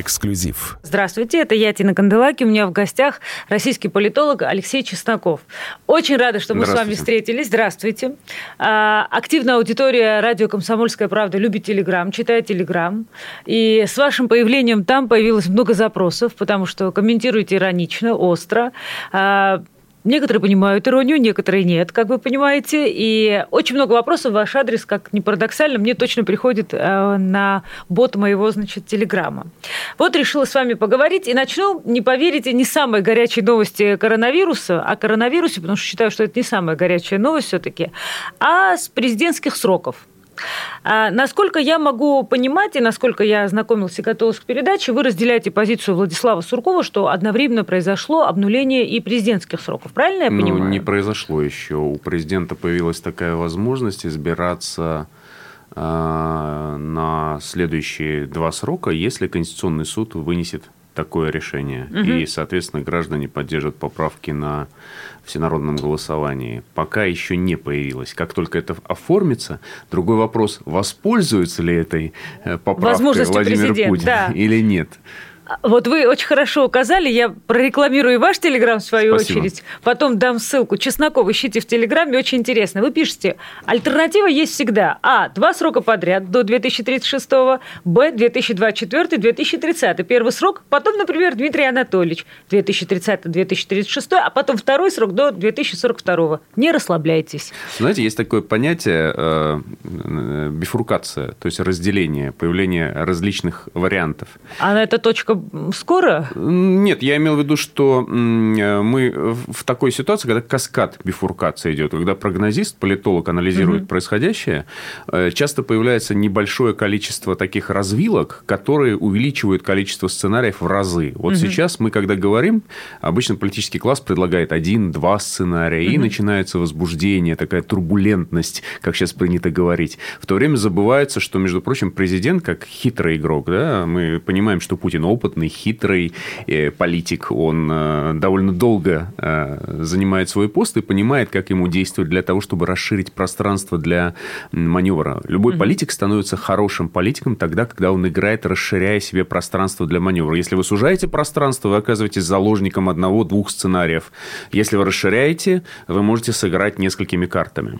Эксклюзив. Здравствуйте, это я, Тина Канделаки. У меня в гостях российский политолог Алексей Чесноков. Очень рада, что мы с вами встретились. Здравствуйте. А, активная аудитория радио «Комсомольская правда» любит Телеграм, читает Телеграм. И с вашим появлением там появилось много запросов, потому что комментируете иронично, остро. А, Некоторые понимают иронию, некоторые нет, как вы понимаете. И очень много вопросов в ваш адрес, как ни парадоксально, мне точно приходит э, на бот моего, значит, телеграмма. Вот решила с вами поговорить и начну, не поверите, не самой горячей новости коронавируса, о коронавирусе, потому что считаю, что это не самая горячая новость все-таки, а с президентских сроков. А, насколько я могу понимать и насколько я ознакомился и готовилась к передаче, вы разделяете позицию Владислава Суркова, что одновременно произошло обнуление и президентских сроков. Правильно я ну, понимаю? не произошло еще. У президента появилась такая возможность избираться а, на следующие два срока, если Конституционный суд вынесет такое решение. Угу. И, соответственно, граждане поддержат поправки на всенародном голосовании. Пока еще не появилось. Как только это оформится, другой вопрос, воспользуется ли этой э, поправкой Владимир Путин да. или нет. Вот вы очень хорошо указали, я прорекламирую ваш Телеграм в свою Спасибо. очередь, потом дам ссылку. Чесноков ищите в Телеграме, очень интересно. Вы пишете, альтернатива есть всегда. А, два срока подряд до 2036, Б, 2024-2030. Первый срок, потом, например, Дмитрий Анатольевич, 2030-2036, а потом второй срок до 2042. Не расслабляйтесь. Знаете, есть такое понятие э, э, бифуркация, то есть разделение, появление различных вариантов. А это точка скоро? Нет, я имел в виду, что мы в такой ситуации, когда каскад бифуркации идет, когда прогнозист, политолог анализирует угу. происходящее, э, часто появляется небольшое количество таких развилок, которые увеличивают количество сценариев в разы. Вот угу. сейчас мы, когда говорим, обычно политический класс предлагает один-два сценария, угу. и начинается возбуждение, такая турбулентность, как сейчас принято говорить. В то время забывается, что, между прочим, президент, как хитрый игрок, да, мы понимаем, что Путин опыт опытный, хитрый э, политик. Он э, довольно долго э, занимает свой пост и понимает, как ему действовать для того, чтобы расширить пространство для маневра. Любой mm-hmm. политик становится хорошим политиком тогда, когда он играет, расширяя себе пространство для маневра. Если вы сужаете пространство, вы оказываетесь заложником одного-двух сценариев. Если вы расширяете, вы можете сыграть несколькими картами.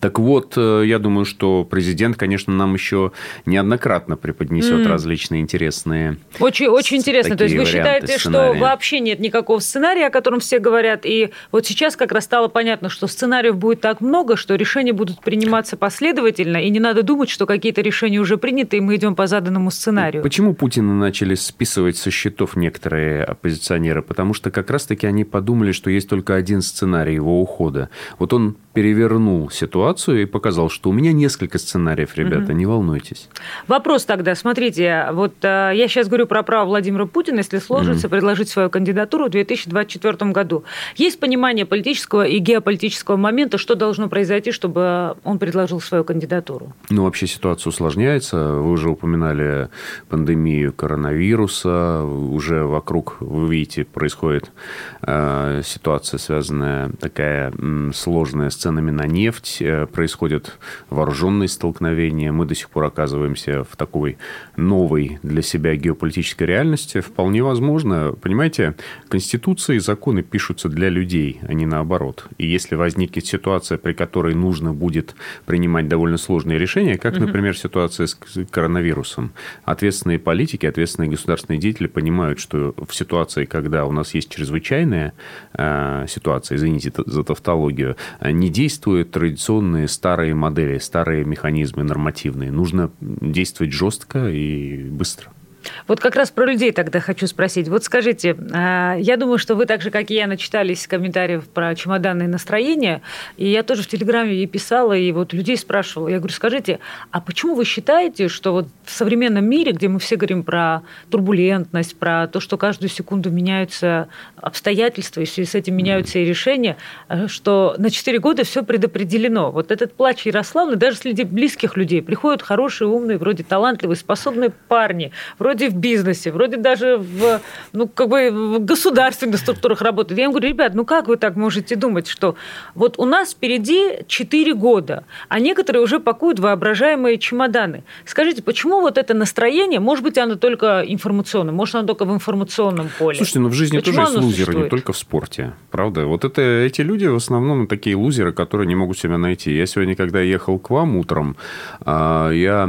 Так вот, э, я думаю, что президент, конечно, нам еще неоднократно преподнесет mm. различные интересные. Очень, очень интересно. То есть вы считаете, сценария. что вообще нет никакого сценария, о котором все говорят, и вот сейчас как раз стало понятно, что сценариев будет так много, что решения будут приниматься последовательно, и не надо думать, что какие-то решения уже приняты, и мы идем по заданному сценарию. Почему Путина начали списывать со счетов некоторые оппозиционеры? Потому что как раз-таки они подумали, что есть только один сценарий его ухода. Вот он перевернул ситуацию и показал, что у меня несколько сценариев, ребята, угу. не волнуйтесь. Вопрос тогда, смотрите, вот э, я сейчас говорю про право Владимира Путина, если сложится, угу. предложить свою кандидатуру в 2024 году. Есть понимание политического и геополитического момента, что должно произойти, чтобы он предложил свою кандидатуру? Ну, вообще ситуация усложняется. Вы уже упоминали пандемию коронавируса. Уже вокруг, вы видите, происходит э, ситуация, связанная такая сложная с ценами на нефть, происходят вооруженные столкновения, мы до сих пор оказываемся в такой новой для себя геополитической реальности. Вполне возможно, понимаете, конституции и законы пишутся для людей, а не наоборот. И если возникнет ситуация, при которой нужно будет принимать довольно сложные решения, как, например, ситуация с коронавирусом, ответственные политики, ответственные государственные деятели понимают, что в ситуации, когда у нас есть чрезвычайная э, ситуация, извините за тавтологию, не действуют традиционные старые модели, старые механизмы нормативные. Нужно действовать жестко и быстро. Вот как раз про людей тогда хочу спросить. Вот скажите, а, я думаю, что вы так же, как и я, начитались комментариев про чемоданные настроения, и я тоже в Телеграме ей писала, и вот людей спрашивала. Я говорю, скажите, а почему вы считаете, что вот в современном мире, где мы все говорим про турбулентность, про то, что каждую секунду меняются обстоятельства, и с этим меняются и решения, что на 4 года все предопределено. Вот этот плач Ярославны, даже среди близких людей приходят хорошие, умные, вроде талантливые, способные парни, вроде вроде в бизнесе, вроде даже в, ну, как бы в государственных структурах работают. Я им говорю, ребят, ну как вы так можете думать, что вот у нас впереди 4 года, а некоторые уже пакуют воображаемые чемоданы. Скажите, почему вот это настроение, может быть, оно только информационное, может, оно только в информационном поле? Слушайте, ну в жизни почему тоже есть лузеры, существует? не только в спорте, правда? Вот это эти люди в основном такие лузеры, которые не могут себя найти. Я сегодня, когда ехал к вам утром, а, я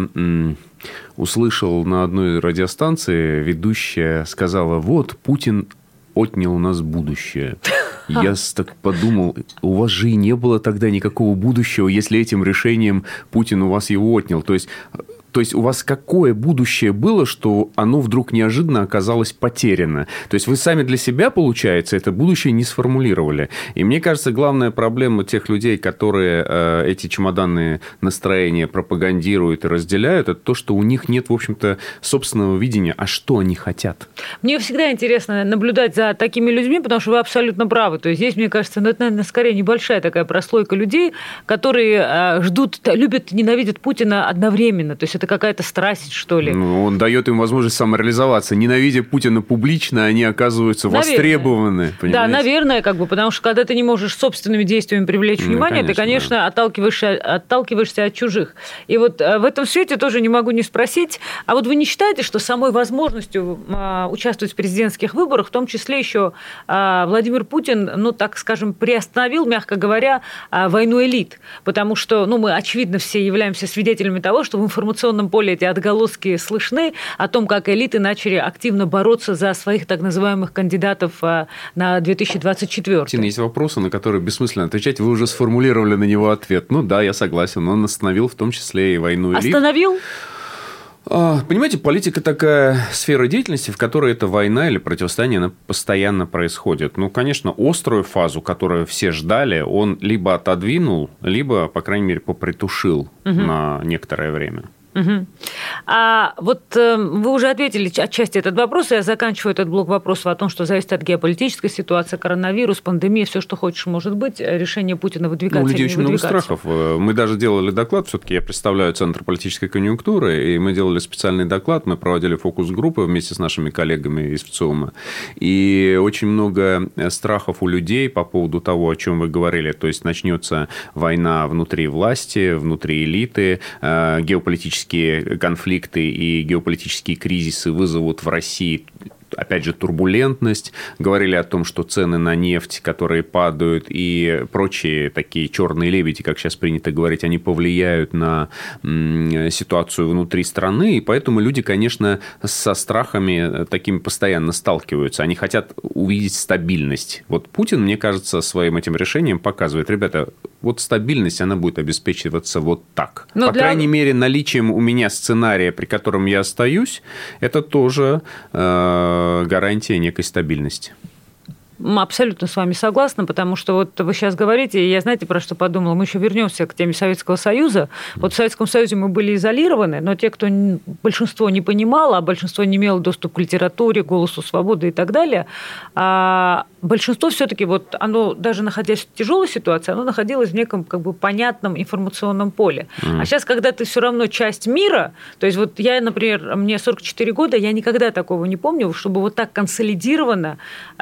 услышал на одной радиостанции, ведущая сказала, вот, Путин отнял у нас будущее. Я так подумал, у вас же и не было тогда никакого будущего, если этим решением Путин у вас его отнял. То есть то есть у вас какое будущее было, что оно вдруг неожиданно оказалось потеряно? То есть вы сами для себя, получается, это будущее не сформулировали. И мне кажется, главная проблема тех людей, которые э, эти чемоданные настроения пропагандируют и разделяют, это то, что у них нет, в общем-то, собственного видения, а что они хотят. Мне всегда интересно наблюдать за такими людьми, потому что вы абсолютно правы. То есть здесь, мне кажется, ну, это, наверное, скорее небольшая такая прослойка людей, которые э, ждут, любят, ненавидят Путина одновременно. То есть это какая-то страсть, что ли. Ну, он дает им возможность самореализоваться. Ненавидя Путина публично, они оказываются наверное. востребованы. Понимаете? Да, наверное, как бы, потому что когда ты не можешь собственными действиями привлечь ну, внимание, конечно, ты, конечно, да. отталкиваешься, отталкиваешься от чужих. И вот э, в этом свете тоже не могу не спросить, а вот вы не считаете, что самой возможностью а, участвовать в президентских выборах, в том числе еще а, Владимир Путин, ну, так скажем, приостановил, мягко говоря, а, войну элит? Потому что, ну, мы, очевидно, все являемся свидетелями того, что в информационном информационном поле эти отголоски слышны о том, как элиты начали активно бороться за своих так называемых кандидатов а, на 2024. Тина, есть вопросы, на которые бессмысленно отвечать. Вы уже сформулировали на него ответ. Ну да, я согласен. Он остановил в том числе и войну элит. Остановил? А, понимаете, политика такая сфера деятельности, в которой эта война или противостояние она постоянно происходит. Ну, конечно, острую фазу, которую все ждали, он либо отодвинул, либо, по крайней мере, попритушил угу. на некоторое время. Угу. А вот э, вы уже ответили отчасти этот вопрос, я заканчиваю этот блок вопросов о том, что зависит от геополитической ситуации, коронавирус, пандемия, все, что хочешь, может быть, решение Путина выдвигаться ну, у людей очень много страхов. Э, мы даже делали доклад, все-таки я представляю Центр политической конъюнктуры, и мы делали специальный доклад, мы проводили фокус-группы вместе с нашими коллегами из ВЦИОМа, и очень много э, страхов у людей по поводу того, о чем вы говорили, то есть начнется война внутри власти, внутри элиты, геополитические политические конфликты и геополитические кризисы вызовут в России опять же, турбулентность, говорили о том, что цены на нефть, которые падают, и прочие такие черные лебеди, как сейчас принято говорить, они повлияют на ситуацию внутри страны, и поэтому люди, конечно, со страхами такими постоянно сталкиваются. Они хотят увидеть стабильность. Вот Путин, мне кажется, своим этим решением показывает, ребята, вот стабильность, она будет обеспечиваться вот так. Но По для... крайней мере, наличием у меня сценария, при котором я остаюсь, это тоже э, гарантия некой стабильности. Абсолютно с вами согласна, потому что вот вы сейчас говорите, я знаете, про что подумала, мы еще вернемся к теме Советского Союза. Вот в Советском Союзе мы были изолированы, но те, кто большинство не понимало, а большинство не имело доступ к литературе, голосу свободы и так далее, а большинство все-таки вот оно даже находясь в тяжелой ситуации, оно находилось в неком как бы понятном информационном поле. Mm. А сейчас, когда ты все равно часть мира, то есть вот я, например, мне 44 года, я никогда такого не помню, чтобы вот так консолидированно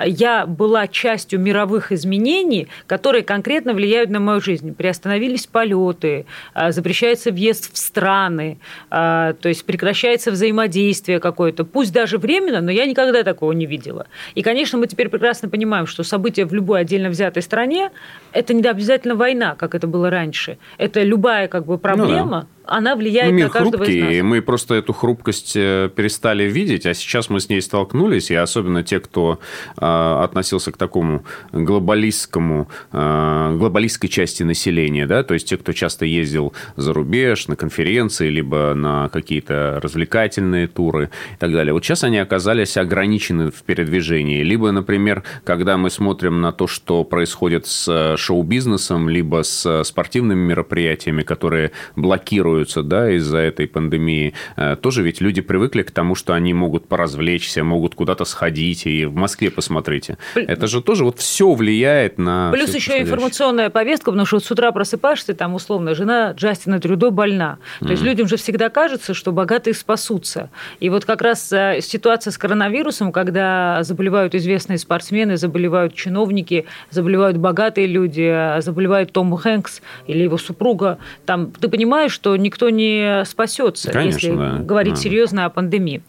я была была частью мировых изменений, которые конкретно влияют на мою жизнь. Приостановились полеты, а, запрещается въезд в страны, а, то есть прекращается взаимодействие какое-то, пусть даже временно, но я никогда такого не видела. И, конечно, мы теперь прекрасно понимаем, что события в любой отдельно взятой стране – это не обязательно война, как это было раньше. Это любая как бы проблема, ну, да она влияет ну, мир на каждого хрупкий, из нас. И мы просто эту хрупкость э, перестали видеть, а сейчас мы с ней столкнулись, и особенно те, кто э, относился к такому глобалистскому, э, глобалистской части населения, да, то есть те, кто часто ездил за рубеж на конференции, либо на какие-то развлекательные туры и так далее. Вот сейчас они оказались ограничены в передвижении. Либо, например, когда мы смотрим на то, что происходит с шоу-бизнесом, либо с спортивными мероприятиями, которые блокируют закроются, да, из-за этой пандемии, э, тоже ведь люди привыкли к тому, что они могут поразвлечься, могут куда-то сходить, и в Москве посмотрите. Это же тоже вот все влияет на... Плюс еще информационная повестка, потому что вот с утра просыпаешься, там условно жена Джастина Трюдо больна. То mm-hmm. есть людям же всегда кажется, что богатые спасутся. И вот как раз э, ситуация с коронавирусом, когда заболевают известные спортсмены, заболевают чиновники, заболевают богатые люди, заболевает Том Хэнкс или его супруга, там ты понимаешь, что никто не спасется, Конечно, если да. говорить да. серьезно о пандемии.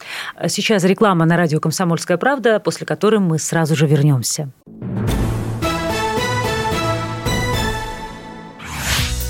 Сейчас реклама на радио «Комсомольская правда», после которой мы сразу же вернемся.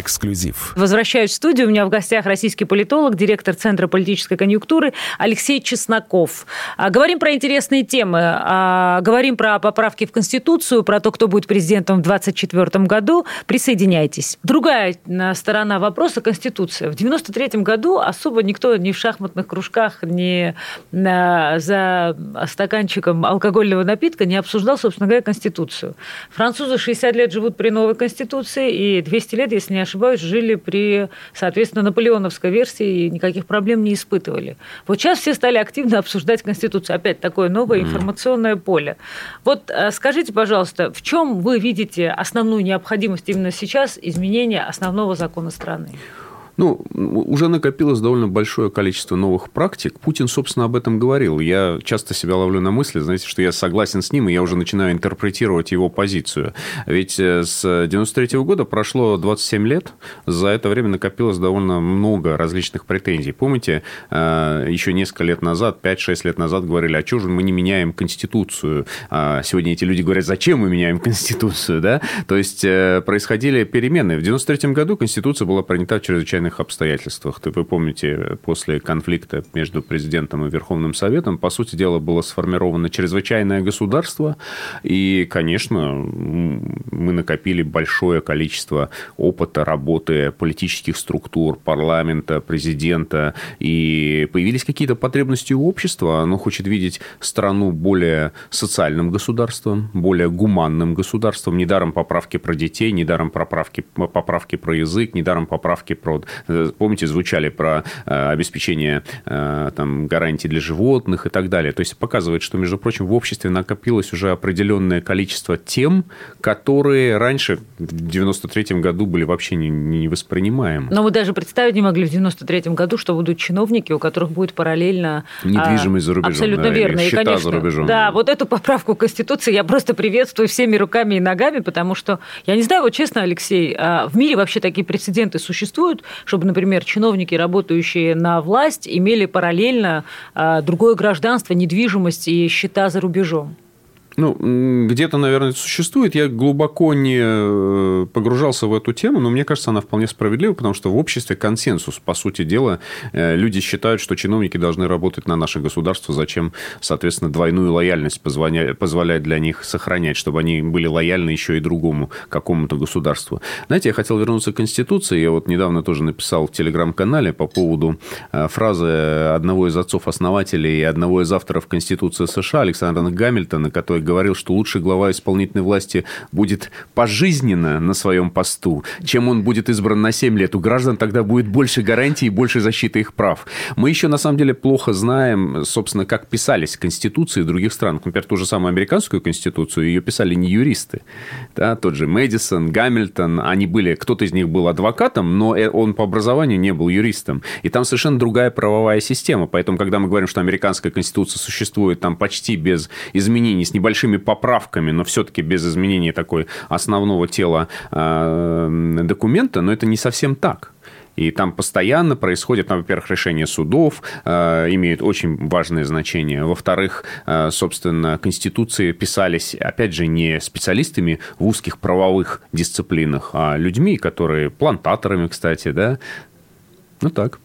Эксклюзив. Возвращаюсь в студию. У меня в гостях российский политолог, директор Центра политической конъюнктуры Алексей Чесноков. А, говорим про интересные темы. А, говорим про поправки в Конституцию, про то, кто будет президентом в 2024 году. Присоединяйтесь. Другая сторона вопроса – Конституция. В 1993 году особо никто ни в шахматных кружках, ни за стаканчиком алкогольного напитка не обсуждал, собственно говоря, Конституцию. Французы 60 лет живут при новой Конституции, и 200 лет, если не ошибаюсь, жили при, соответственно, наполеоновской версии и никаких проблем не испытывали. Вот сейчас все стали активно обсуждать Конституцию. Опять такое новое информационное поле. Вот э, скажите, пожалуйста, в чем вы видите основную необходимость именно сейчас изменения основного закона страны? Ну, уже накопилось довольно большое количество новых практик. Путин, собственно, об этом говорил. Я часто себя ловлю на мысли, знаете, что я согласен с ним, и я уже начинаю интерпретировать его позицию. Ведь э, с 93 года прошло 27 лет, за это время накопилось довольно много различных претензий. Помните, э, еще несколько лет назад, 5-6 лет назад говорили, а что же мы не меняем Конституцию? А сегодня эти люди говорят, зачем мы меняем Конституцию? Да? То есть, э, происходили перемены. В 93 году Конституция была принята в чрезвычайно чрезвычайных обстоятельствах. Вы помните, после конфликта между президентом и Верховным Советом, по сути дела, было сформировано чрезвычайное государство, и, конечно, мы накопили большое количество опыта работы политических структур, парламента, президента, и появились какие-то потребности у общества, оно хочет видеть страну более социальным государством, более гуманным государством, недаром поправки про детей, недаром поправки, поправки про язык, недаром поправки про помните, звучали про э, обеспечение э, там, гарантий для животных и так далее. То есть показывает, что, между прочим, в обществе накопилось уже определенное количество тем, которые раньше, в 93 году, были вообще не, не воспринимаемы. Но мы даже представить не могли в 93 году, что будут чиновники, у которых будет параллельно... А, Недвижимость за рубежом. Абсолютно да, верно. И, конечно, за рубежом. Да, вот эту поправку Конституции я просто приветствую всеми руками и ногами, потому что, я не знаю, вот честно, Алексей, а в мире вообще такие прецеденты существуют, чтобы, например, чиновники, работающие на власть, имели параллельно а, другое гражданство, недвижимость и счета за рубежом? Ну, где-то, наверное, существует. Я глубоко не э, погружался в эту тему, но мне кажется, она вполне справедлива, потому что в обществе консенсус, по сути дела, э, люди считают, что чиновники должны работать на наше государство, зачем, соответственно, двойную лояльность позволять для них сохранять, чтобы они были лояльны еще и другому какому-то государству. Знаете, я хотел вернуться к Конституции. Я вот недавно тоже написал в Телеграм-канале по поводу э, фразы одного из отцов-основателей и одного из авторов Конституции США, Александра Гамильтона, который говорил, что лучший глава исполнительной власти будет пожизненно на своем посту, чем он будет избран на 7 лет. У граждан тогда будет больше гарантий и больше защиты их прав. Мы еще, на самом деле, плохо знаем, собственно, как писались конституции других стран. Например, ту же самую американскую конституцию, ее писали не юристы. Да, тот же Мэдисон, Гамильтон, они были, кто-то из них был адвокатом, но э, он по образованию не был юристом. И там совершенно другая правовая система. Поэтому, когда мы говорим, что американская конституция существует там почти без изменений, с небольшим небольшими поправками, но все-таки без изменения такой основного тела э, документа, но это не совсем так. И там постоянно происходит, ну, во-первых, решение судов э, имеют очень важное значение. Во-вторых, э, собственно, конституции писались, опять же, не специалистами в узких правовых дисциплинах, а людьми, которые плантаторами, кстати, да. Ну так.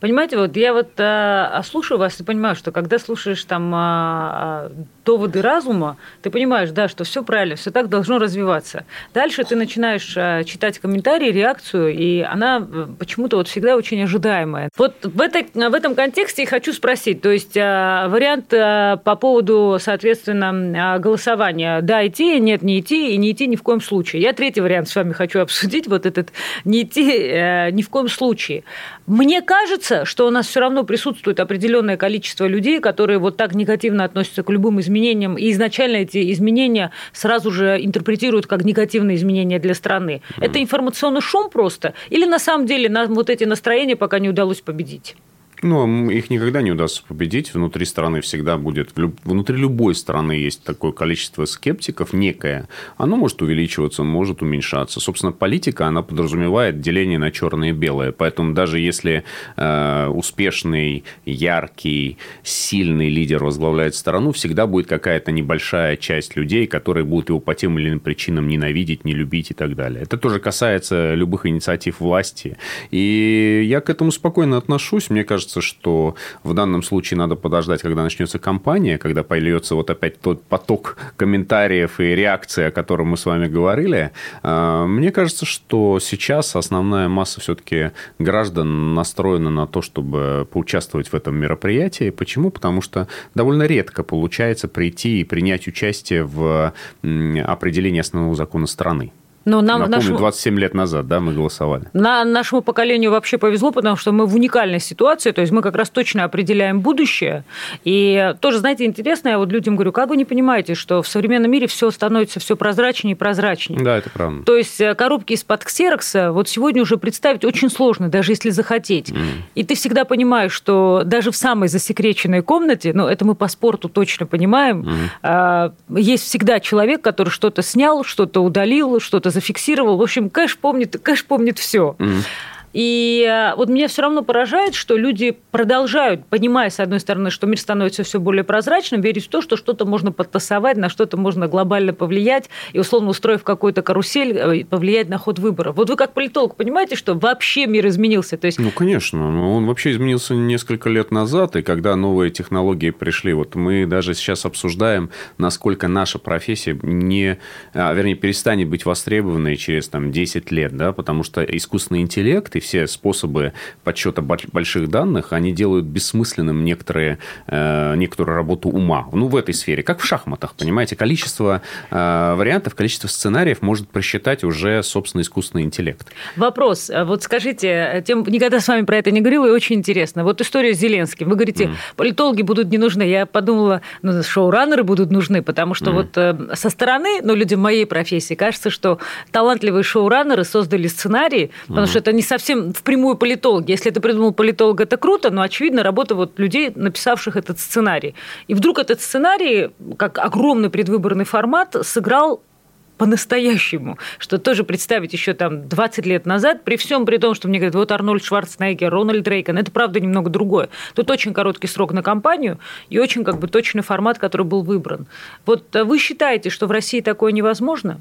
Понимаете, вот я вот а, слушаю вас и понимаю, что когда слушаешь там а, доводы разума, ты понимаешь, да, что все правильно, все так должно развиваться. Дальше ты начинаешь а, читать комментарии, реакцию, и она э, почему-то вот всегда очень ожидаемая. Вот в, этой, в этом контексте я хочу спросить, то есть а, вариант а, по поводу, соответственно, а, голосования, да, идти, нет, не идти, и не идти ни в коем случае. Я третий вариант с вами хочу обсудить, вот этот не идти э, ни в коем случае. Мне кажется, что у нас все равно присутствует определенное количество людей, которые вот так негативно относятся к любым изменениям, и изначально эти изменения сразу же интерпретируют как негативные изменения для страны. Mm. Это информационный шум просто, или на самом деле на вот эти настроения пока не удалось победить? Ну, их никогда не удастся победить. Внутри страны всегда будет... Внутри любой страны есть такое количество скептиков некое. Оно может увеличиваться, может уменьшаться. Собственно, политика, она подразумевает деление на черное и белое. Поэтому даже если э, успешный, яркий, сильный лидер возглавляет страну, всегда будет какая-то небольшая часть людей, которые будут его по тем или иным причинам ненавидеть, не любить и так далее. Это тоже касается любых инициатив власти. И я к этому спокойно отношусь. Мне кажется, кажется, что в данном случае надо подождать, когда начнется кампания, когда польется вот опять тот поток комментариев и реакции, о котором мы с вами говорили. А, мне кажется, что сейчас основная масса все-таки граждан настроена на то, чтобы поучаствовать в этом мероприятии. Почему? Потому что довольно редко получается прийти и принять участие в определении основного закона страны. Но нам, Напомню, нашему... 27 лет назад, да, мы голосовали. На нашему поколению вообще повезло, потому что мы в уникальной ситуации, то есть мы как раз точно определяем будущее. И тоже, знаете, интересно, я вот людям говорю, как вы не понимаете, что в современном мире все становится все прозрачнее и прозрачнее. Да, это правда. То есть э, коробки из-под ксерокса вот сегодня уже представить очень сложно, даже если захотеть. Mm. И ты всегда понимаешь, что даже в самой засекреченной комнате, ну, это мы по спорту точно понимаем, mm. есть всегда человек, который что-то снял, что-то удалил, что-то зафиксировал. В общем, кэш помнит, кэш помнит все. Mm-hmm. И э, вот меня все равно поражает, что люди продолжают, понимая, с одной стороны, что мир становится все более прозрачным, верить в то, что что-то можно подтасовать, на что-то можно глобально повлиять, и, условно, устроив какую-то карусель, э, повлиять на ход выборов. Вот вы как политолог понимаете, что вообще мир изменился? То есть... Ну, конечно. Он вообще изменился несколько лет назад, и когда новые технологии пришли, вот мы даже сейчас обсуждаем, насколько наша профессия не, а, вернее, перестанет быть востребованной через там, 10 лет, да, потому что искусственный интеллект и все способы подсчета больших данных, они делают бессмысленным некоторые, э, некоторую работу ума. Ну, в этой сфере. Как в шахматах, понимаете? Количество э, вариантов, количество сценариев может просчитать уже, собственно, искусственный интеллект. Вопрос. Вот скажите, тем никогда с вами про это не говорила, и очень интересно. Вот история с Зеленским. Вы говорите, mm. политологи будут не нужны. Я подумала, ну, шоураннеры будут нужны, потому что mm. вот э, со стороны, ну, людям моей профессии, кажется, что талантливые шоураннеры создали сценарий, потому mm. что это не совсем совсем впрямую политологи. Если это придумал политолог, это круто, но, очевидно, работа вот людей, написавших этот сценарий. И вдруг этот сценарий, как огромный предвыборный формат, сыграл по-настоящему, что тоже представить еще там 20 лет назад, при всем при том, что мне говорят, вот Арнольд Шварценеггер, Рональд Рейган, это правда немного другое. Тут очень короткий срок на кампанию и очень как бы точный формат, который был выбран. Вот вы считаете, что в России такое невозможно?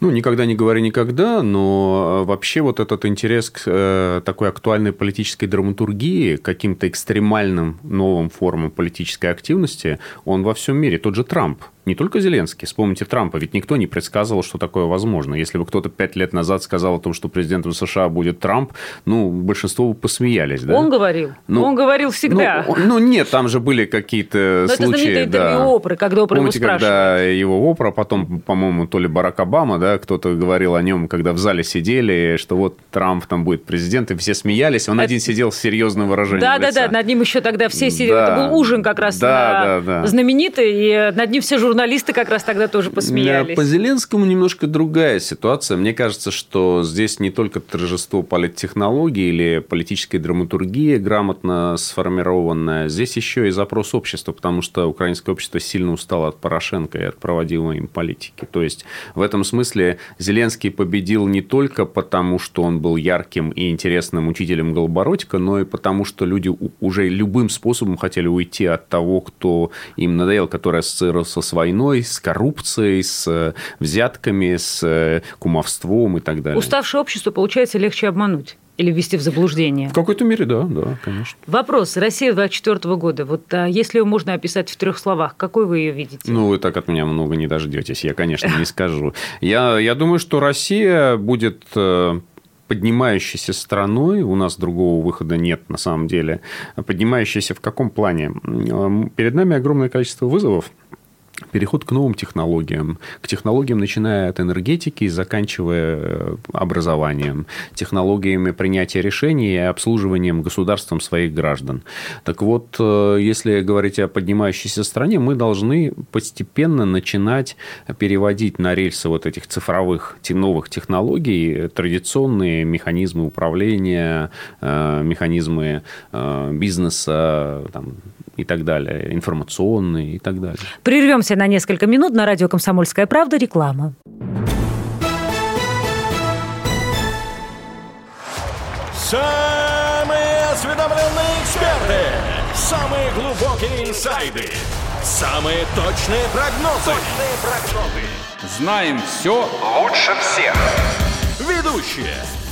Ну, никогда не говори никогда, но э, вообще вот этот интерес к э, такой актуальной политической драматургии, каким-то экстремальным новым формам политической активности, он во всем мире. Тот же Трамп не только Зеленский. Вспомните Трампа, ведь никто не предсказывал, что такое возможно. Если бы кто-то пять лет назад сказал о том, что президентом США будет Трамп, ну, большинство бы посмеялись, да? Он говорил. Ну, он говорил всегда. Ну, ну, нет, там же были какие-то Но случаи. Это да. Опры, когда Опра Помните, его когда его Опра, потом, по-моему, то ли Барак Обама, да, кто-то говорил о нем, когда в зале сидели, что вот Трамп там будет президент, и все смеялись, он это... один сидел с серьезным выражением Да, лица. да, да, над ним еще тогда все сидели. Да. Это был ужин как раз да, да, да. знаменитый, и над ним все журналисты журналисты как раз тогда тоже посмеялись. По Зеленскому немножко другая ситуация. Мне кажется, что здесь не только торжество политтехнологии или политической драматургии грамотно сформированная, здесь еще и запрос общества, потому что украинское общество сильно устало от Порошенко и от проводимой им политики. То есть, в этом смысле Зеленский победил не только потому, что он был ярким и интересным учителем голоборотика, но и потому, что люди уже любым способом хотели уйти от того, кто им надоел, который ассоциировался с войной, с коррупцией, с э, взятками, с э, кумовством и так далее. Уставшее общество, получается, легче обмануть. или ввести в заблуждение? В какой-то мере, да, да, конечно. Вопрос. Россия 24 года. Вот а, если ее можно описать в трех словах, какой вы ее видите? Ну, вы так от меня много не дождетесь. Я, конечно, не скажу. Я, я думаю, что Россия будет э, поднимающейся страной, у нас другого выхода нет на самом деле, поднимающейся в каком плане? Перед нами огромное количество вызовов, переход к новым технологиям, к технологиям, начиная от энергетики и заканчивая э, образованием, технологиями принятия решений и обслуживанием государством своих граждан. Так вот, э, если говорить о поднимающейся стране, мы должны постепенно начинать переводить на рельсы вот этих цифровых новых технологий традиционные механизмы управления, э, механизмы бизнеса, там, и так далее, информационные и так далее. Прервемся на несколько минут на радио «Комсомольская правда» реклама. Самые осведомленные эксперты, самые глубокие инсайды, самые точные прогнозы. Точные прогнозы. Знаем все лучше всех. Ведущие.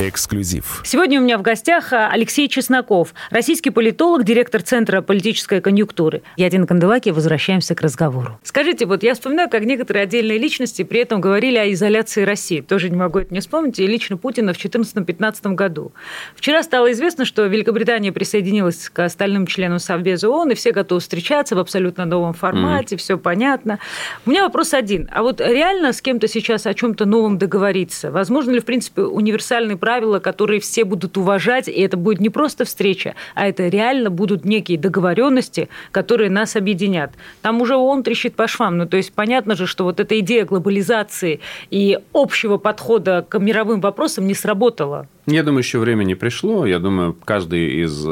Эксклюзив. Сегодня у меня в гостях а, Алексей Чесноков, российский политолог, директор Центра политической конъюнктуры. Я, Дина Канделаки, возвращаемся к разговору. Скажите, вот я вспоминаю, как некоторые отдельные личности при этом говорили о изоляции России. Тоже не могу это не вспомнить. И лично Путина в 2014-2015 году. Вчера стало известно, что Великобритания присоединилась к остальным членам Совбеза ООН, и все готовы встречаться в абсолютно новом формате, mm. все понятно. У меня вопрос один. А вот реально с кем-то сейчас о чем-то новом договориться? Возможно ли, в принципе, универсальный правила, которые все будут уважать, и это будет не просто встреча, а это реально будут некие договоренности, которые нас объединят. Там уже он трещит по швам. Ну, то есть понятно же, что вот эта идея глобализации и общего подхода к мировым вопросам не сработала. Я думаю, еще время не пришло. Я думаю, каждый из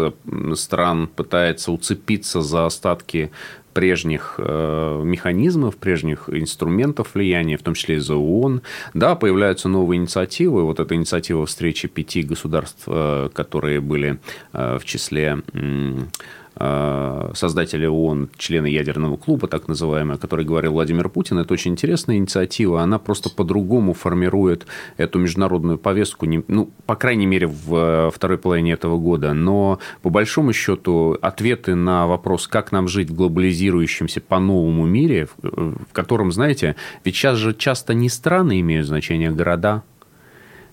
стран пытается уцепиться за остатки прежних э, механизмов, прежних инструментов влияния, в том числе из ООН. Да, появляются новые инициативы. Вот эта инициатива встречи пяти государств, э, которые были э, в числе Э, создатели ООН, члены ядерного клуба, так называемые, о которой говорил Владимир Путин. Это очень интересная инициатива. Она просто по-другому формирует эту международную повестку, ну, по крайней мере, в э, второй половине этого года. Но, по большому счету, ответы на вопрос, как нам жить в глобализирующемся по-новому мире, в котором, знаете, ведь сейчас же часто не страны имеют значение, а города,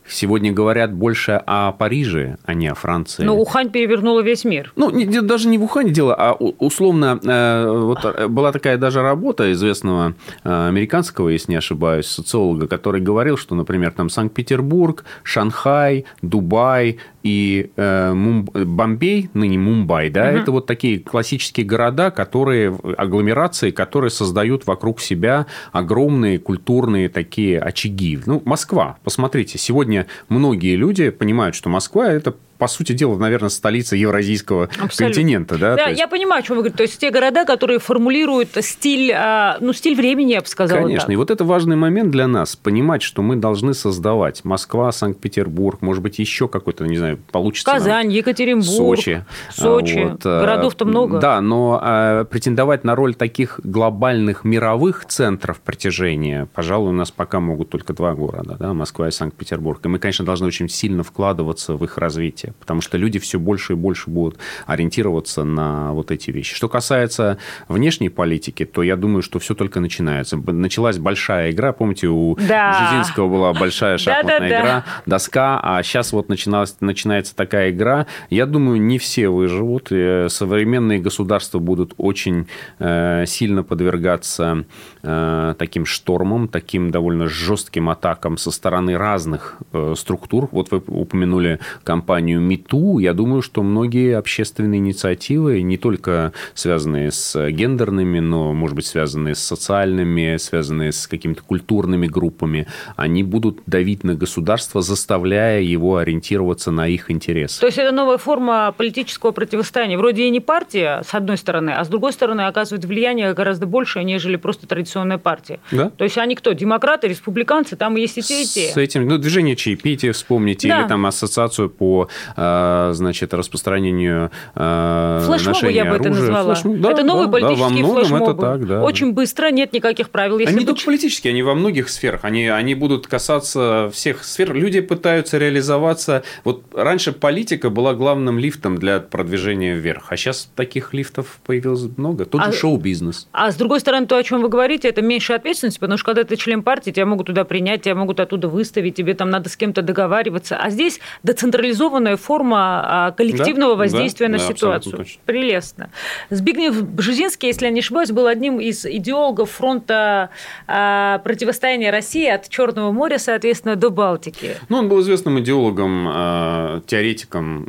Сегодня говорят больше о Париже, а не о Франции. Но Ухань перевернула весь мир. Ну, не, даже не в Ухане дело, а условно, э, вот э, была такая даже работа известного э, американского, если не ошибаюсь, социолога, который говорил, что, например, там Санкт-Петербург, Шанхай, Дубай и Бомбей, ныне Мумбай, да, угу. это вот такие классические города, которые, агломерации, которые создают вокруг себя огромные культурные такие очаги. Ну, Москва, посмотрите, сегодня многие люди понимают, что Москва – это по сути дела, наверное, столица евразийского Абсолютно. континента. Да, да есть... я понимаю, о чем вы говорите. То есть те города, которые формулируют стиль, а, ну, стиль времени, я бы сказала. Конечно. Так. И вот это важный момент для нас. Понимать, что мы должны создавать Москва, Санкт-Петербург, может быть, еще какой-то, не знаю, получится. Казань, Екатеринбург. Сочи. Сочи. Вот. Э, Городов-то много. Да, но а, претендовать на роль таких глобальных мировых центров притяжения, пожалуй, у нас пока могут только два города, да, Москва и Санкт-Петербург. И мы, конечно, должны очень сильно вкладываться в их развитие развития, потому что люди все больше и больше будут ориентироваться на вот эти вещи. Что касается внешней политики, то я думаю, что все только начинается. Началась большая игра, помните, у да. Жезинского была большая шахматная игра, доска, а сейчас вот начиналась, начинается такая игра. Я думаю, не все выживут. Современные государства будут очень э, сильно подвергаться э, таким штормом, таким довольно жестким атакам со стороны разных э, структур. Вот вы упомянули компанию МИТУ. Я думаю, что многие общественные инициативы, не только связанные с гендерными, но, может быть, связанные с социальными, связанные с какими-то культурными группами, они будут давить на государство, заставляя его ориентироваться на их интересы. То есть это новая форма политического противостояния. Вроде и не партия, с одной стороны, а с другой стороны оказывает влияние гораздо большее, нежели просто традиционная партия. Да? То есть они кто? Демократы, республиканцы, там есть и те, и те. С этим, ну, движение чаепития вспомните, да. или там ассоциацию по, а, значит, распространению а, Флешмобы я бы это назвала. Флешмоб, да, это новые да, политические да, флешмобы. Это так, да. Очень быстро, нет никаких правил. Если они не только политические, они во многих сферах. Они, они будут касаться всех сфер. Люди пытаются реализоваться. Вот раньше политика была главным лифтом для продвижения вверх, а сейчас таких лифтов появилось много. Тот а, же шоу-бизнес. А с другой стороны, то, о чем вы говорите, это меньше ответственности, потому что когда ты член партии, тебя могут туда принять, тебя могут оттуда выставить, тебе там надо с кем-то договариваться. А здесь децентрализованная форма а, коллективного да, воздействия да, на да, ситуацию. Прелестно. Збигнев Бжезинский, если я не ошибаюсь, был одним из идеологов фронта а, противостояния России от Черного моря, соответственно, до Балтики. Ну, он был известным идеологом, а, теоретиком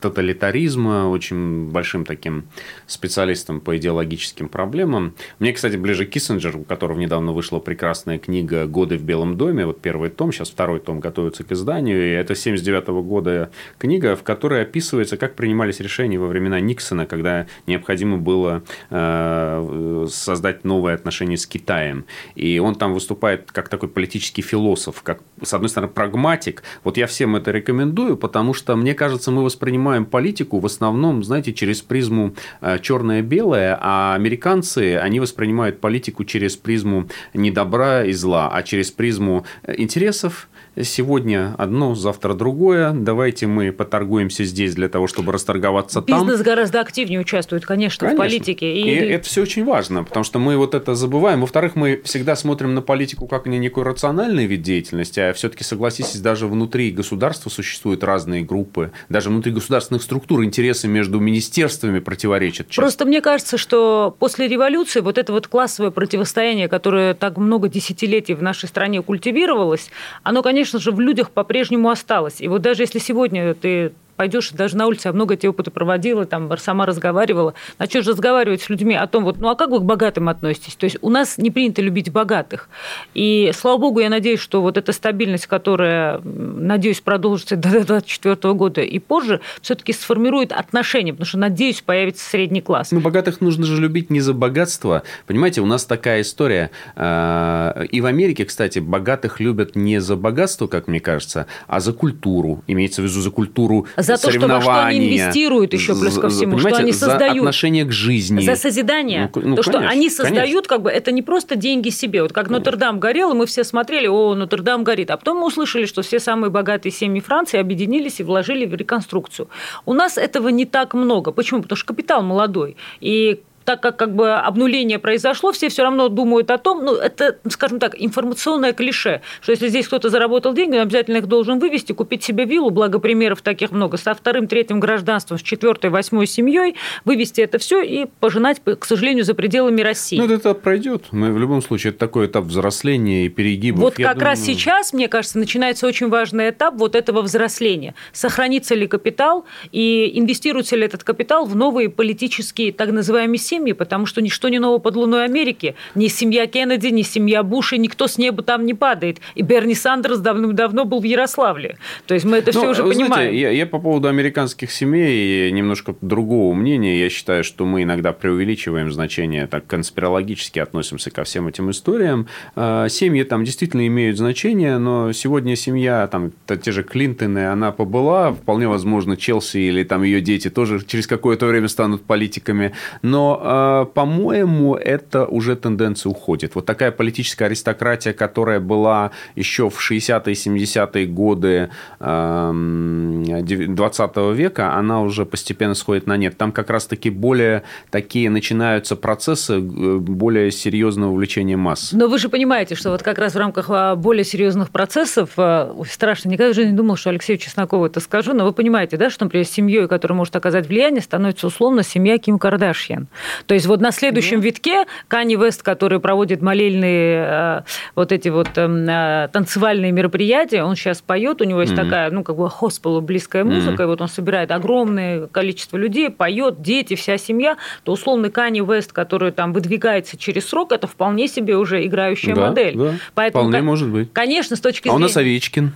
тоталитаризма, очень большим таким специалистом по идеологическим проблемам. Мне, кстати, ближе Киссинджер, у которого недавно вышла прекрасная книга «Годы в Белом доме». Вот первый том, сейчас второй том готовится к изданию. И это 79 -го года книга, в которой описывается, как принимались решения во времена Никсона, когда необходимо было э, создать новые отношения с Китаем. И он там выступает как такой политический философ, как, с одной стороны, прагматик. Вот я всем это рекомендую, потому что, мне кажется, мы воспринимаем политику в основном, знаете, через призму э, черное-белое, а американцы, они воспринимают политику через призму не добра и зла, а через призму э, интересов, сегодня одно, завтра другое. Давайте мы поторгуемся здесь для того, чтобы расторговаться Бизнес там. Бизнес гораздо активнее участвует, конечно, конечно. в политике. И... и это все очень важно, потому что мы вот это забываем. Во-вторых, мы всегда смотрим на политику как на некую рациональный вид деятельности, а все-таки, согласитесь, даже внутри государства существуют разные группы, даже внутри государственных структур интересы между министерствами противоречат. Часто. Просто мне кажется, что после революции вот это вот классовое противостояние, которое так много десятилетий в нашей стране культивировалось, оно, конечно, конечно же, в людях по-прежнему осталось. И вот даже если сегодня ты пойдешь даже на улице, я много эти опыты проводила, там сама разговаривала. Начнешь разговаривать с людьми о том, вот, ну а как вы к богатым относитесь? То есть у нас не принято любить богатых. И слава богу, я надеюсь, что вот эта стабильность, которая, надеюсь, продолжится до 2024 года и позже, все-таки сформирует отношения, потому что, надеюсь, появится средний класс. Ну, богатых нужно же любить не за богатство. Понимаете, у нас такая история. А, и в Америке, кстати, богатых любят не за богатство, как мне кажется, а за культуру. Имеется в виду за культуру за за то, что, во что они инвестируют еще плюс ко всему, что они создают. За отношение к жизни. За созидание. Ну, ну, то, конечно, что они создают, конечно. как бы, это не просто деньги себе. Вот как Нотр-Дам горел, и мы все смотрели, о, Нотр-Дам горит. А потом мы услышали, что все самые богатые семьи Франции объединились и вложили в реконструкцию. У нас этого не так много. Почему? Потому что капитал молодой. И так как как бы обнуление произошло, все все равно думают о том, ну, это, скажем так, информационное клише, что если здесь кто-то заработал деньги, он обязательно их должен вывести, купить себе виллу, благо примеров таких много, со вторым, третьим гражданством, с четвертой, восьмой семьей, вывести это все и пожинать, к сожалению, за пределами России. Ну, это пройдет. Мы в любом случае, это такой этап взросления и перегибов. Вот Я как думаю... раз сейчас, мне кажется, начинается очень важный этап вот этого взросления. Сохранится ли капитал и инвестируется ли этот капитал в новые политические, так называемые семьи, потому что ничто не ново под луной Америки. Ни семья Кеннеди, ни семья Буша, никто с неба там не падает. И Берни Сандерс давным-давно был в Ярославле. То есть мы это ну, все уже знаете, понимаем. Я, я по поводу американских семей немножко другого мнения. Я считаю, что мы иногда преувеличиваем значение, так конспирологически относимся ко всем этим историям. А, семьи там действительно имеют значение, но сегодня семья, там, те же Клинтоны, она побыла, вполне возможно, Челси или там ее дети тоже через какое-то время станут политиками. Но а, по-моему, это уже тенденция уходит. Вот такая политическая аристократия, которая была еще в 60-е, 70-е годы 20 века, она уже постепенно сходит на нет. Там как раз-таки более такие начинаются процессы более серьезного увлечения масс. Но вы же понимаете, что вот как раз в рамках а, более серьезных процессов, а, страшно, никогда же не думал, что Алексею Чеснокову это скажу, но вы понимаете, да, что, например, семьей, которая может оказать влияние, становится условно семья Ким Кардашьян. То есть вот на следующем да. витке Кани Вест, который проводит молельные э, вот эти вот эм, э, танцевальные мероприятия, он сейчас поет, у него есть mm-hmm. такая, ну, как бы хоспелу близкая музыка, mm-hmm. и вот он собирает огромное количество людей, поет, дети, вся семья, то условный Кани Вест, который там выдвигается через срок, это вполне себе уже играющая да, модель. Да, Поэтому, вполне может быть. Конечно, с точки зрения... А у нас Овечкин.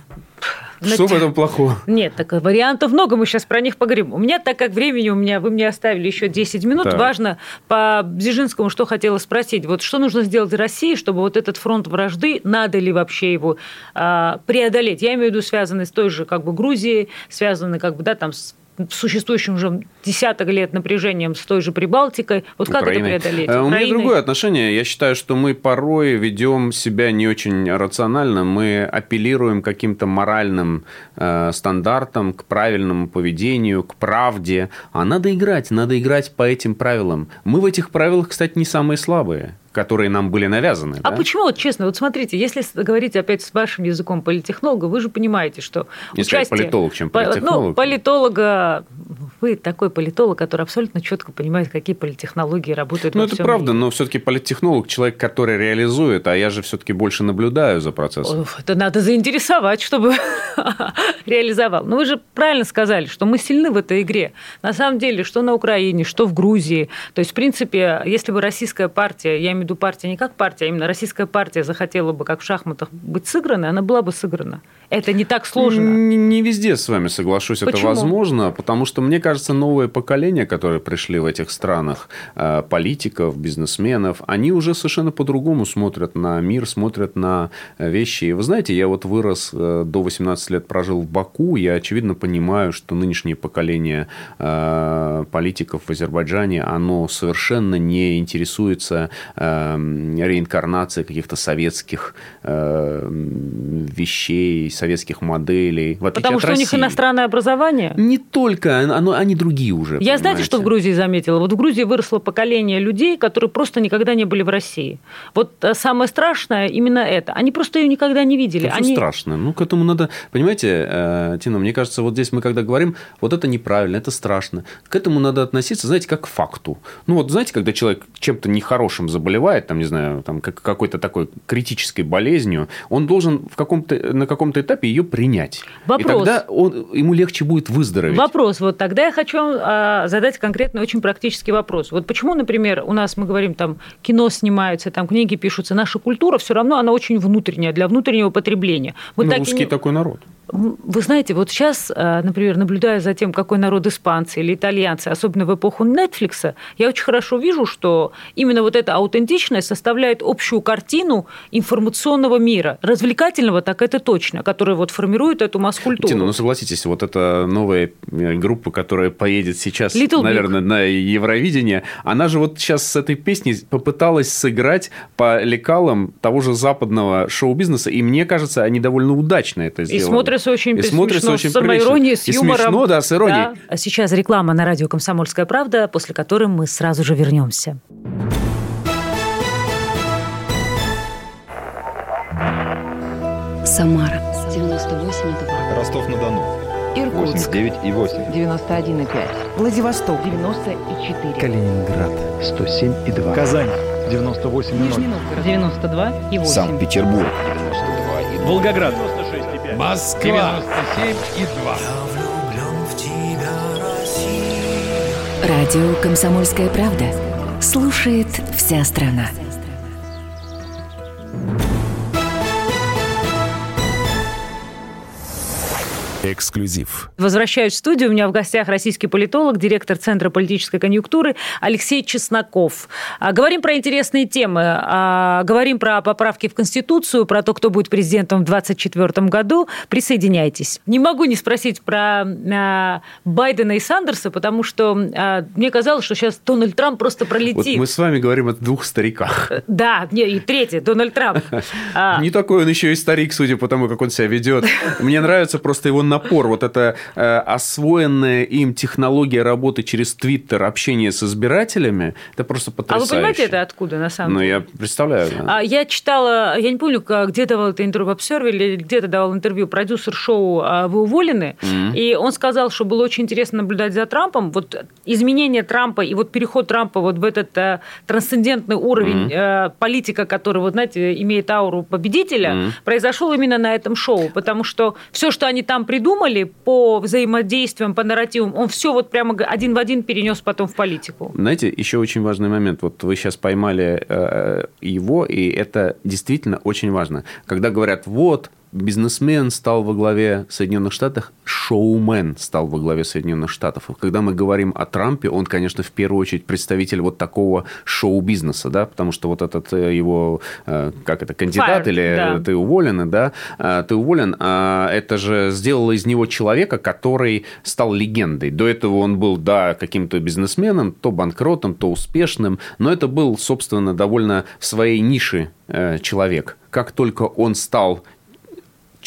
Что в этом плохого? Нет, так вариантов много, мы сейчас про них поговорим. У меня, так как времени у меня, вы мне оставили еще 10 минут, так. важно по Бзижинскому, что хотела спросить. Вот что нужно сделать России, чтобы вот этот фронт вражды, надо ли вообще его а, преодолеть? Я имею в виду связанный с той же как бы Грузией, связанный как бы, да, там с существующим уже десяток лет напряжением с той же Прибалтикой. Вот как Украиной. это преодолеть? Украиной? У меня другое отношение. Я считаю, что мы порой ведем себя не очень рационально. Мы апеллируем к каким-то моральным э, стандартам, к правильному поведению, к правде. А надо играть, надо играть по этим правилам. Мы в этих правилах, кстати, не самые слабые которые нам были навязаны. А да? почему, вот честно, вот смотрите, если говорить опять с вашим языком политехнолога, вы же понимаете, что Не участие... политолог, чем политехнолог. Ну, политолога, вы такой политолог, который абсолютно четко понимает, какие политехнологии работают Ну, это правда, мире. но все-таки политехнолог человек, который реализует, а я же все-таки больше наблюдаю за процессом. Это надо заинтересовать, чтобы реализовал. Но вы же правильно сказали, что мы сильны в этой игре. На самом деле, что на Украине, что в Грузии. То есть, в принципе, если бы российская партия, я имею виду партия не как партия, а именно российская партия захотела бы, как в шахматах, быть сыгранной, она была бы сыграна. Это не так сложно. Не, не везде с вами соглашусь, Почему? это возможно, потому что, мне кажется, новое поколение, которые пришли в этих странах, э, политиков, бизнесменов, они уже совершенно по-другому смотрят на мир, смотрят на вещи. И вы знаете, я вот вырос э, до 18 лет, прожил в Баку, я очевидно понимаю, что нынешнее поколение э, политиков в Азербайджане, оно совершенно не интересуется реинкарнацией каких-то советских вещей, советских моделей. В Потому что России. у них иностранное образование? Не только, оно, они другие уже. Я понимаете? знаете, что в Грузии заметила? Вот в Грузии выросло поколение людей, которые просто никогда не были в России. Вот э, самое страшное именно это. Они просто ее никогда не видели. Это они... страшно. Ну, к этому надо... Понимаете, э, Тина, мне кажется, вот здесь мы когда говорим, вот это неправильно, это страшно. К этому надо относиться, знаете, как к факту. Ну, вот знаете, когда человек чем-то нехорошим заболевает, там, не знаю, там, какой-то такой критической болезнью, он должен в каком-то, на каком-то этапе ее принять. Вопрос. И тогда он, ему легче будет выздороветь. Вопрос. Вот тогда я хочу а, задать конкретный, очень практический вопрос. Вот почему, например, у нас мы говорим, там, кино снимается, там, книги пишутся, наша культура все равно, она очень внутренняя, для внутреннего потребления. Мы ну, так русский не... такой народ. Вы знаете, вот сейчас, а, например, наблюдая за тем, какой народ испанцы или итальянцы, особенно в эпоху Netflix, я очень хорошо вижу, что именно вот эта аутентичность составляет общую картину информационного мира. Развлекательного так это точно, который вот формирует эту масс-культуру. Тина, ну согласитесь, вот эта новая э, группа, которая поедет сейчас, Little наверное, Big. на Евровидение, она же вот сейчас с этой песней попыталась сыграть по лекалам того же западного шоу-бизнеса, и мне кажется, они довольно удачно это сделали. И смотрятся очень, и смотрятся смешно, очень с иронией, с и юмором. смешно, да, с иронией. Да. А сейчас реклама на радио «Комсомольская правда», после которой мы сразу же вернемся. Самара 98,2. Ростов-на-Дону. Иркутск. 89,8. 91,5. Владивосток. 94. Калининград. 107,2. Казань. 98,0. Нижний Новгород. 92,8. Санкт-Петербург. 92,2. Волгоград. 96,5. Москва. 97,2. Радио «Комсомольская правда». Слушает вся страна. Эксклюзив. Возвращаюсь в студию. У меня в гостях российский политолог, директор Центра политической конъюнктуры Алексей Чесноков. А, говорим про интересные темы. А, говорим про поправки в Конституцию, про то, кто будет президентом в 2024 году. Присоединяйтесь. Не могу не спросить про а, Байдена и Сандерса, потому что мне казалось, что сейчас Дональд Трамп просто пролетит. Вот мы с вами говорим о двух стариках. Да, и третий, Дональд Трамп. Не такой он еще и старик, судя по тому, как он себя ведет. Мне нравится просто его напор, вот эта э, освоенная им технология работы через Твиттер, общение с избирателями, это просто потрясающе. А вы понимаете, это откуда, на самом ну, деле? Ну, я представляю. Да. А, я читала, я не помню, где давал это интервью в Обсерве или где-то давал интервью продюсер шоу а, «Вы уволены», mm-hmm. и он сказал, что было очень интересно наблюдать за Трампом. Вот изменение Трампа и вот переход Трампа вот в этот а, трансцендентный уровень mm-hmm. а, политика, который, вот знаете, имеет ауру победителя, mm-hmm. произошел именно на этом шоу, потому что все, что они там придумали по взаимодействиям, по нарративам, он все вот прямо один в один перенес потом в политику. Знаете, еще очень важный момент. Вот вы сейчас поймали э, его, и это действительно очень важно. Когда говорят, вот, бизнесмен стал во главе Соединенных Штатов, шоумен стал во главе Соединенных Штатов. И когда мы говорим о Трампе, он, конечно, в первую очередь представитель вот такого шоу-бизнеса, да, потому что вот этот э, его, э, как это, кандидат Fire, или да. ты уволен, да, э, ты уволен, а это же сделало из него человека, который стал легендой. До этого он был, да, каким-то бизнесменом, то банкротом, то успешным, но это был, собственно, довольно в своей нише человек. Как только он стал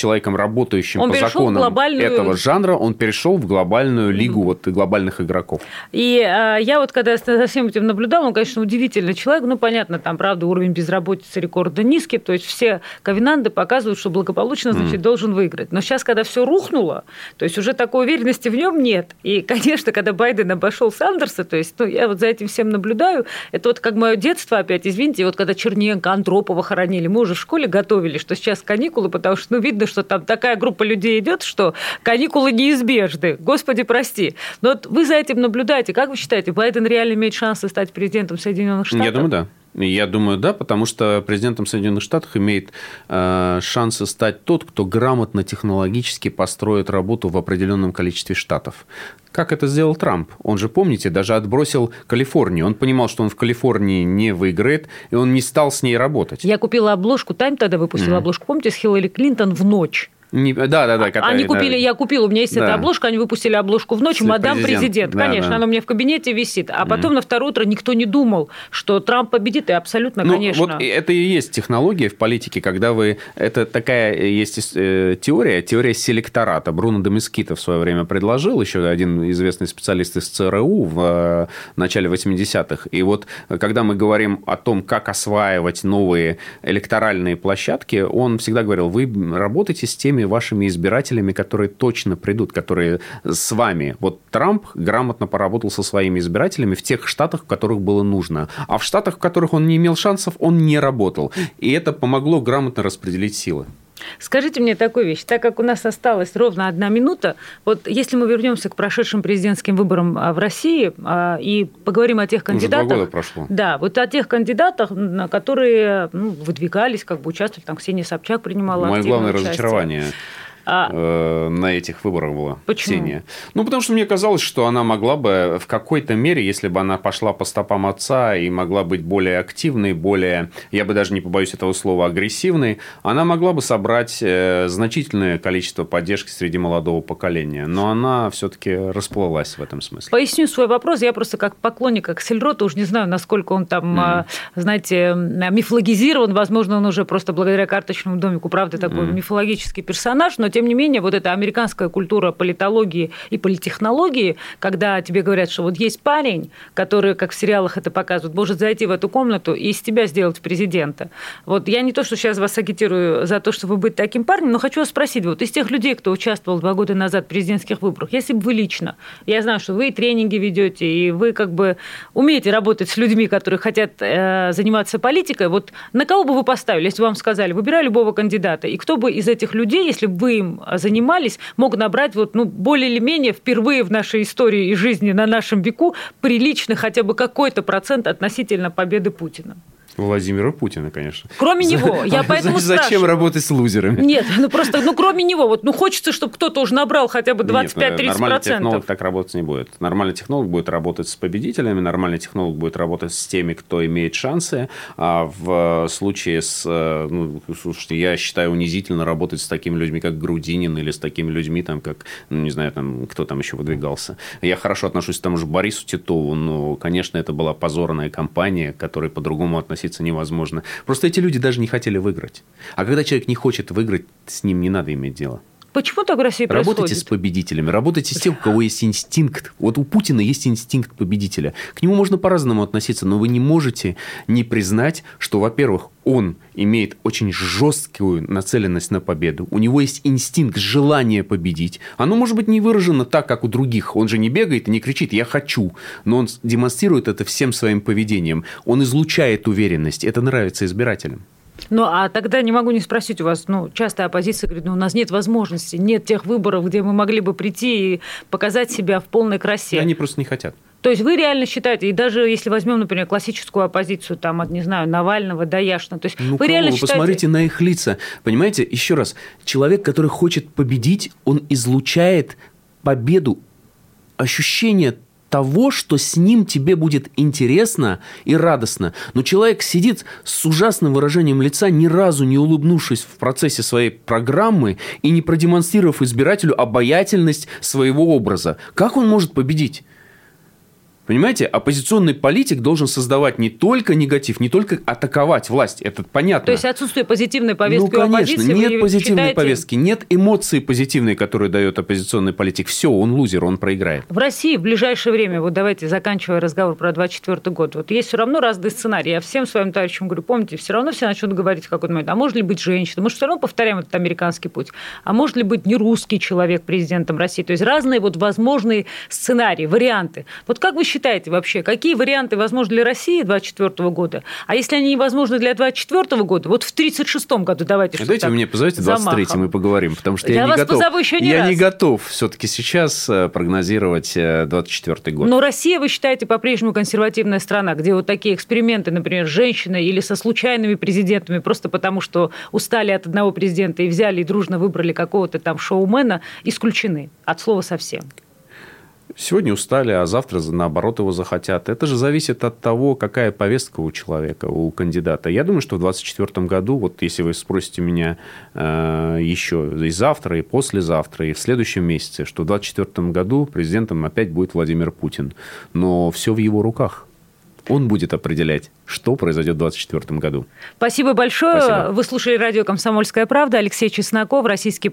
человеком, работающим он по законам глобальную... этого жанра, он перешел в глобальную лигу mm-hmm. вот, глобальных игроков. И а, я вот когда за всем этим наблюдала, он, конечно, удивительный человек. Ну, понятно, там, правда, уровень безработицы рекордно низкий, то есть все ковенанды показывают, что благополучно, значит, mm-hmm. должен выиграть. Но сейчас, когда все рухнуло, то есть уже такой уверенности в нем нет. И, конечно, когда Байден обошел Сандерса, то есть, ну, я вот за этим всем наблюдаю, это вот как мое детство опять, извините, вот когда Черненко, Андропова хоронили, мы уже в школе готовили, что сейчас каникулы, потому что, ну, видно, что там такая группа людей идет, что каникулы неизбежны. Господи, прости. Но вот вы за этим наблюдаете. Как вы считаете, Байден реально имеет шансы стать президентом Соединенных Штатов? Я думаю, да. Я думаю, да, потому что президентом Соединенных Штатов имеет э, шансы стать тот, кто грамотно технологически построит работу в определенном количестве штатов. Как это сделал Трамп? Он же, помните, даже отбросил Калифорнию. Он понимал, что он в Калифорнии не выиграет, и он не стал с ней работать. Я купила обложку, Тайм тогда выпустила mm-hmm. обложку, помните, с Хиллари Клинтон в ночь. Не, да, да, да. Которые, они купили, да. я купила, у меня есть да. эта обложка, они выпустили обложку в ночь, мадам президент, президент. Да, конечно, да. она у меня в кабинете висит. А потом mm. на второе утро никто не думал, что Трамп победит, и абсолютно, ну, конечно. Вот это и есть технология в политике, когда вы... Это такая есть э, теория, теория селектората. Бруно Демискита в свое время предложил, еще один известный специалист из ЦРУ в э, начале 80-х. И вот когда мы говорим о том, как осваивать новые электоральные площадки, он всегда говорил, вы работаете с теми вашими избирателями, которые точно придут, которые с вами. Вот Трамп грамотно поработал со своими избирателями в тех штатах, в которых было нужно. А в штатах, в которых он не имел шансов, он не работал. И это помогло грамотно распределить силы. Скажите мне такую вещь, так как у нас осталась ровно одна минута, вот если мы вернемся к прошедшим президентским выборам а, в России а, и поговорим о тех кандидатах, Уже два года прошло. да, вот о тех кандидатах, которые ну, выдвигались, как бы участвовали, там Ксения Собчак принимала Мое главное участие. разочарование а... э, на этих выборах была. Почему? Ксения. Ну, потому что мне казалось, что она могла бы в какой-то мере, если бы она пошла по стопам отца и могла быть более активной, более, я бы даже не побоюсь этого слова, агрессивной, она могла бы собрать э, значительное количество поддержки среди молодого поколения. Но она все-таки расплылась в этом смысле. Поясню свой вопрос. Я просто как поклонник Аксельрота уж не знаю, насколько он там, mm. знаете, мифологизирован. Возможно, он уже просто благодаря карточному домику, правда, такой mm. мифологический персонаж, но тем не менее, вот эта американская культура политологии и политехнологии, когда тебе говорят, что вот есть парень, который, как в сериалах это показывают, может зайти в эту комнату и из тебя сделать президента. Вот я не то, что сейчас вас агитирую за то, чтобы быть таким парнем, но хочу вас спросить, вот из тех людей, кто участвовал два года назад в президентских выборах, если бы вы лично, я знаю, что вы и тренинги ведете, и вы как бы умеете работать с людьми, которые хотят э, заниматься политикой, вот на кого бы вы поставили, если бы вам сказали, выбирай любого кандидата, и кто бы из этих людей, если бы вы им занимались, мог набрать вот, ну, более или менее впервые в нашей истории и жизни на нашем веку приличный хотя бы какой-то процент относительно победы Путина. Владимира Путина, конечно. Кроме него, я поэтому Зачем спрашиваю. работать с лузерами? Нет, ну просто, ну кроме него, вот, ну хочется, чтобы кто-то уже набрал хотя бы 25-30%. Нормальный технолог так работать не будет. Нормальный технолог будет работать с победителями, нормальный технолог будет работать с теми, кто имеет шансы. А в случае с, э, ну, слушайте, я считаю унизительно работать с такими людьми, как Грудинин, или с такими людьми, там, как, ну, не знаю, там, кто там еще выдвигался. Я хорошо отношусь к тому же Борису Титову, но, конечно, это была позорная кампания, к которой по-другому относиться относиться невозможно. Просто эти люди даже не хотели выиграть. А когда человек не хочет выиграть, с ним не надо иметь дело. Почему так в России Работайте происходит? с победителями, работайте с тем, у кого есть инстинкт. Вот у Путина есть инстинкт победителя. К нему можно по-разному относиться, но вы не можете не признать, что, во-первых, он имеет очень жесткую нацеленность на победу. У него есть инстинкт, желание победить. Оно может быть не выражено так, как у других. Он же не бегает и не кричит «я хочу», но он демонстрирует это всем своим поведением. Он излучает уверенность. Это нравится избирателям. Ну, а тогда не могу не спросить у вас, ну, часто оппозиция говорит, ну, у нас нет возможности, нет тех выборов, где мы могли бы прийти и показать себя в полной красе. И они просто не хотят. То есть вы реально считаете, и даже если возьмем, например, классическую оппозицию, там, от, не знаю, Навального до Яшина, то есть ну, вы кого? реально вы считаете... посмотрите на их лица. Понимаете, еще раз, человек, который хочет победить, он излучает победу, ощущение того, что с ним тебе будет интересно и радостно. Но человек сидит с ужасным выражением лица, ни разу не улыбнувшись в процессе своей программы и не продемонстрировав избирателю обаятельность своего образа. Как он может победить? Понимаете, оппозиционный политик должен создавать не только негатив, не только атаковать власть. Это понятно. То есть отсутствие позитивной повестки ну, у конечно, оппозиции, нет позитивной считаете... повестки, нет эмоции позитивной, которую дает оппозиционный политик. Все, он лузер, он проиграет. В России в ближайшее время, вот давайте заканчивая разговор про 24 год, вот есть все равно разные сценарии. Я всем своим товарищам говорю, помните, все равно все начнут говорить в какой-то момент, а может ли быть женщина? Мы же все равно повторяем этот американский путь. А может ли быть не русский человек президентом России? То есть разные вот возможные сценарии, варианты. Вот как вы считаете вообще, какие варианты возможны для России 2024 года? А если они невозможны для 2024 года, вот в 1936 году давайте что Давайте вы мне позовите 23 мы поговорим, потому что я, я не готов. еще не я раз. не готов все-таки сейчас э, прогнозировать 24 год. Но Россия, вы считаете, по-прежнему консервативная страна, где вот такие эксперименты, например, с женщиной или со случайными президентами, просто потому что устали от одного президента и взяли и дружно выбрали какого-то там шоумена, исключены от слова совсем. Сегодня устали, а завтра, наоборот, его захотят. Это же зависит от того, какая повестка у человека, у кандидата. Я думаю, что в 2024 году, вот если вы спросите меня э, еще и завтра, и послезавтра, и в следующем месяце, что в 2024 году президентом опять будет Владимир Путин. Но все в его руках. Он будет определять, что произойдет в 2024 году. Спасибо большое. Спасибо. Вы слушали радио «Комсомольская правда». Алексей Чесноков, российский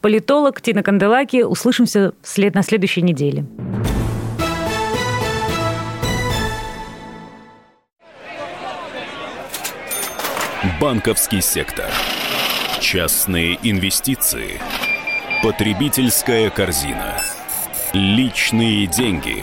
политолог, Тина Канделаки. Услышимся вслед на следующей неделе. Банковский сектор. Частные инвестиции. Потребительская корзина. Личные деньги.